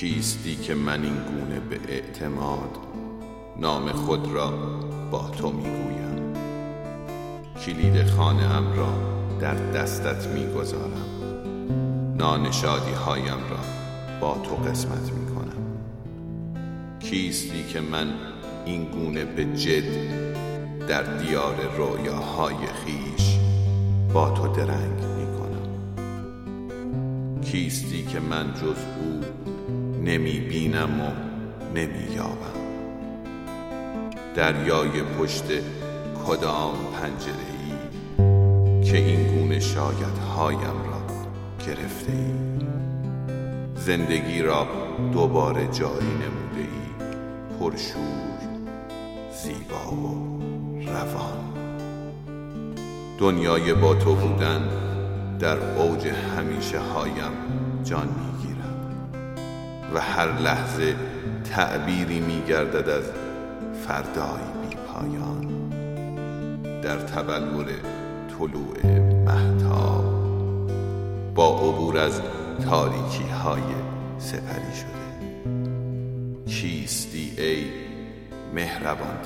کیستی که من این گونه به اعتماد نام خود را با تو می‌گویم. کلید خانه ام را در دستت می‌گذارم. نان شادی هایم را با تو قسمت می‌کنم. کیستی که من این گونه به جد در دیار رویاهای خیش با تو درنگ می‌کنم. کیستی که من جز او نمی بینم و نمی یابم دریای پشت کدام پنجره ای که این گونه شاید هایم را گرفته ای زندگی را دوباره جاری نموده ای پرشور زیبا و روان. دنیای با تو بودن در اوج همیشه هایم جان می‌گیرد. و هر لحظه تعبیری میگردد از فردای بی پایان در تبلور طلوع محتاب با عبور از تاریکی های سپری شده. کیستی ای مهربان